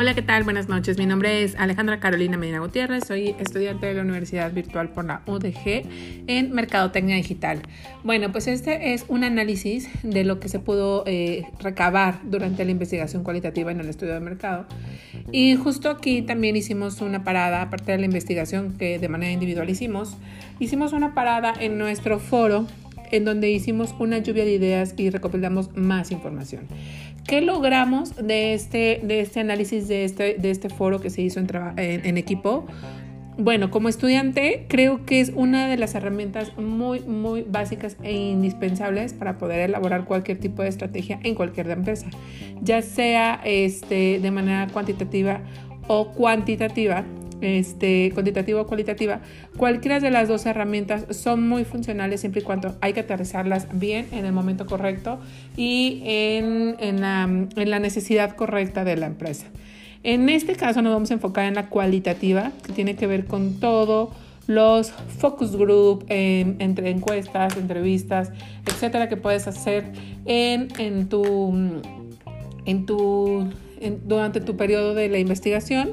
Hola, ¿qué tal? Buenas noches. Mi nombre es Alejandra Carolina Medina Gutiérrez. Soy estudiante de la Universidad Virtual por la UDG en Mercadotecnia Digital. Bueno, pues este es un análisis de lo que se pudo eh, recabar durante la investigación cualitativa en el estudio de mercado. Y justo aquí también hicimos una parada, aparte de la investigación que de manera individual hicimos, hicimos una parada en nuestro foro en donde hicimos una lluvia de ideas y recopilamos más información. ¿Qué logramos de este, de este análisis de este, de este foro que se hizo en, equipo? Bueno, como estudiante creo que es una de las herramientas muy, muy básicas e indispensables para poder elaborar cualquier tipo de estrategia en cualquier empresa, ya sea este, de manera cuantitativa o cuantitativa este, cuantitativa o cualitativa, cualquiera de las dos herramientas son muy funcionales siempre y cuando hay que aterrizarlas bien en el momento correcto y en, en, la, en la necesidad correcta de la empresa. En este caso nos vamos a enfocar en la cualitativa, que tiene que ver con todo los focus group, entre encuestas, entrevistas, etcétera, que puedes hacer en, en tu, en tu, durante tu periodo de la investigación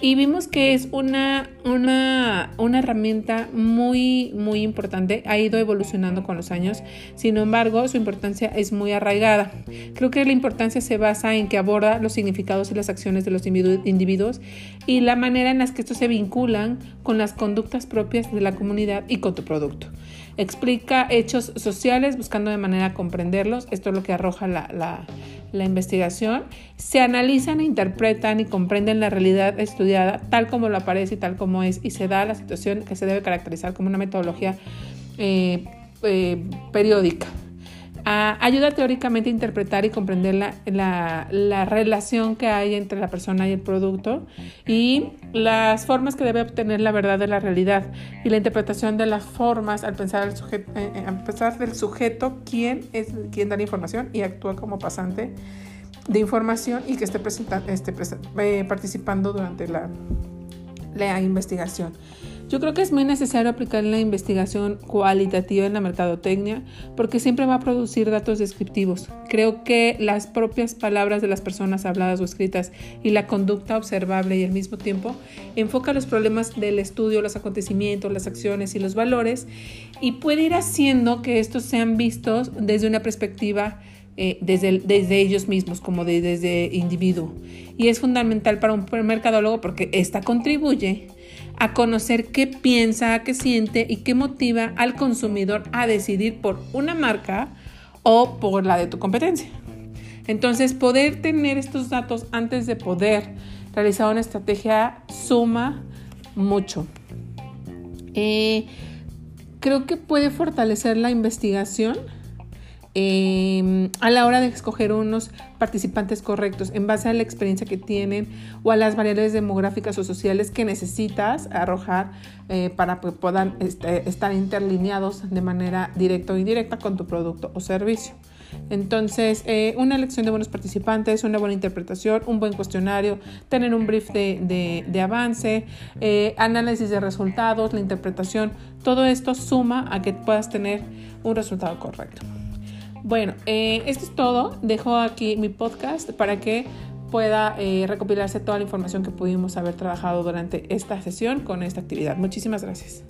y vimos que es una, una, una, herramienta muy, muy importante. Ha ido evolucionando con los años. Sin embargo, su importancia es muy arraigada. Creo que la importancia se basa en que aborda los significados y las acciones de los individuos y la manera en las que estos se vinculan con las conductas propias de la comunidad y con tu producto. Explica hechos sociales buscando de manera comprenderlos. Esto es lo que arroja la, la investigación. Se analizan, interpretan y comprenden la realidad estudiada tal como lo aparece y tal como es y se da la situación que se debe caracterizar como una metodología eh, eh, periódica ayuda teóricamente a interpretar y comprender la, la, relación que hay entre la persona y el producto y las formas que debe obtener la verdad de la realidad y la interpretación de las formas al pensar, el sujeto, eh, eh, al pensar del sujeto quién es quien da la información y actúa como pasante de información y que esté, esté eh, participando durante la, la investigación. Yo creo que es muy necesario aplicar la investigación cualitativa en la mercadotecnia porque siempre va a producir datos descriptivos. Creo que las propias palabras de las personas habladas o escritas y la conducta observable y al mismo tiempo enfoca los problemas del estudio, los acontecimientos, las acciones y los valores y puede ir haciendo que estos sean vistos desde una perspectiva eh, desde, desde, ellos mismos, como de, desde individuo. Y es fundamental para un mercadólogo porque esta contribuye a conocer qué piensa, qué siente y qué motiva al consumidor a decidir por una marca o por la de tu competencia. Entonces, poder tener estos datos antes de poder realizar una estrategia suma mucho. Eh, creo que puede fortalecer la investigación Em, a la hora de escoger unos participantes correctos en base a la experiencia que tienen o a las variables demográficas o sociales que necesitas arrojar eh, para que puedan este, estar interlineados de manera directa o indirecta con tu producto o servicio. Entonces, eh, una elección de buenos participantes, una buena interpretación, un buen cuestionario, tener un brief de, avance, eh, análisis de resultados, la interpretación, todo esto suma a que puedas tener un resultado correcto. Bueno, eh, esto es todo. Dejo aquí mi podcast para que pueda eh, recopilarse toda la información que pudimos haber trabajado durante esta sesión con esta actividad. Muchísimas gracias.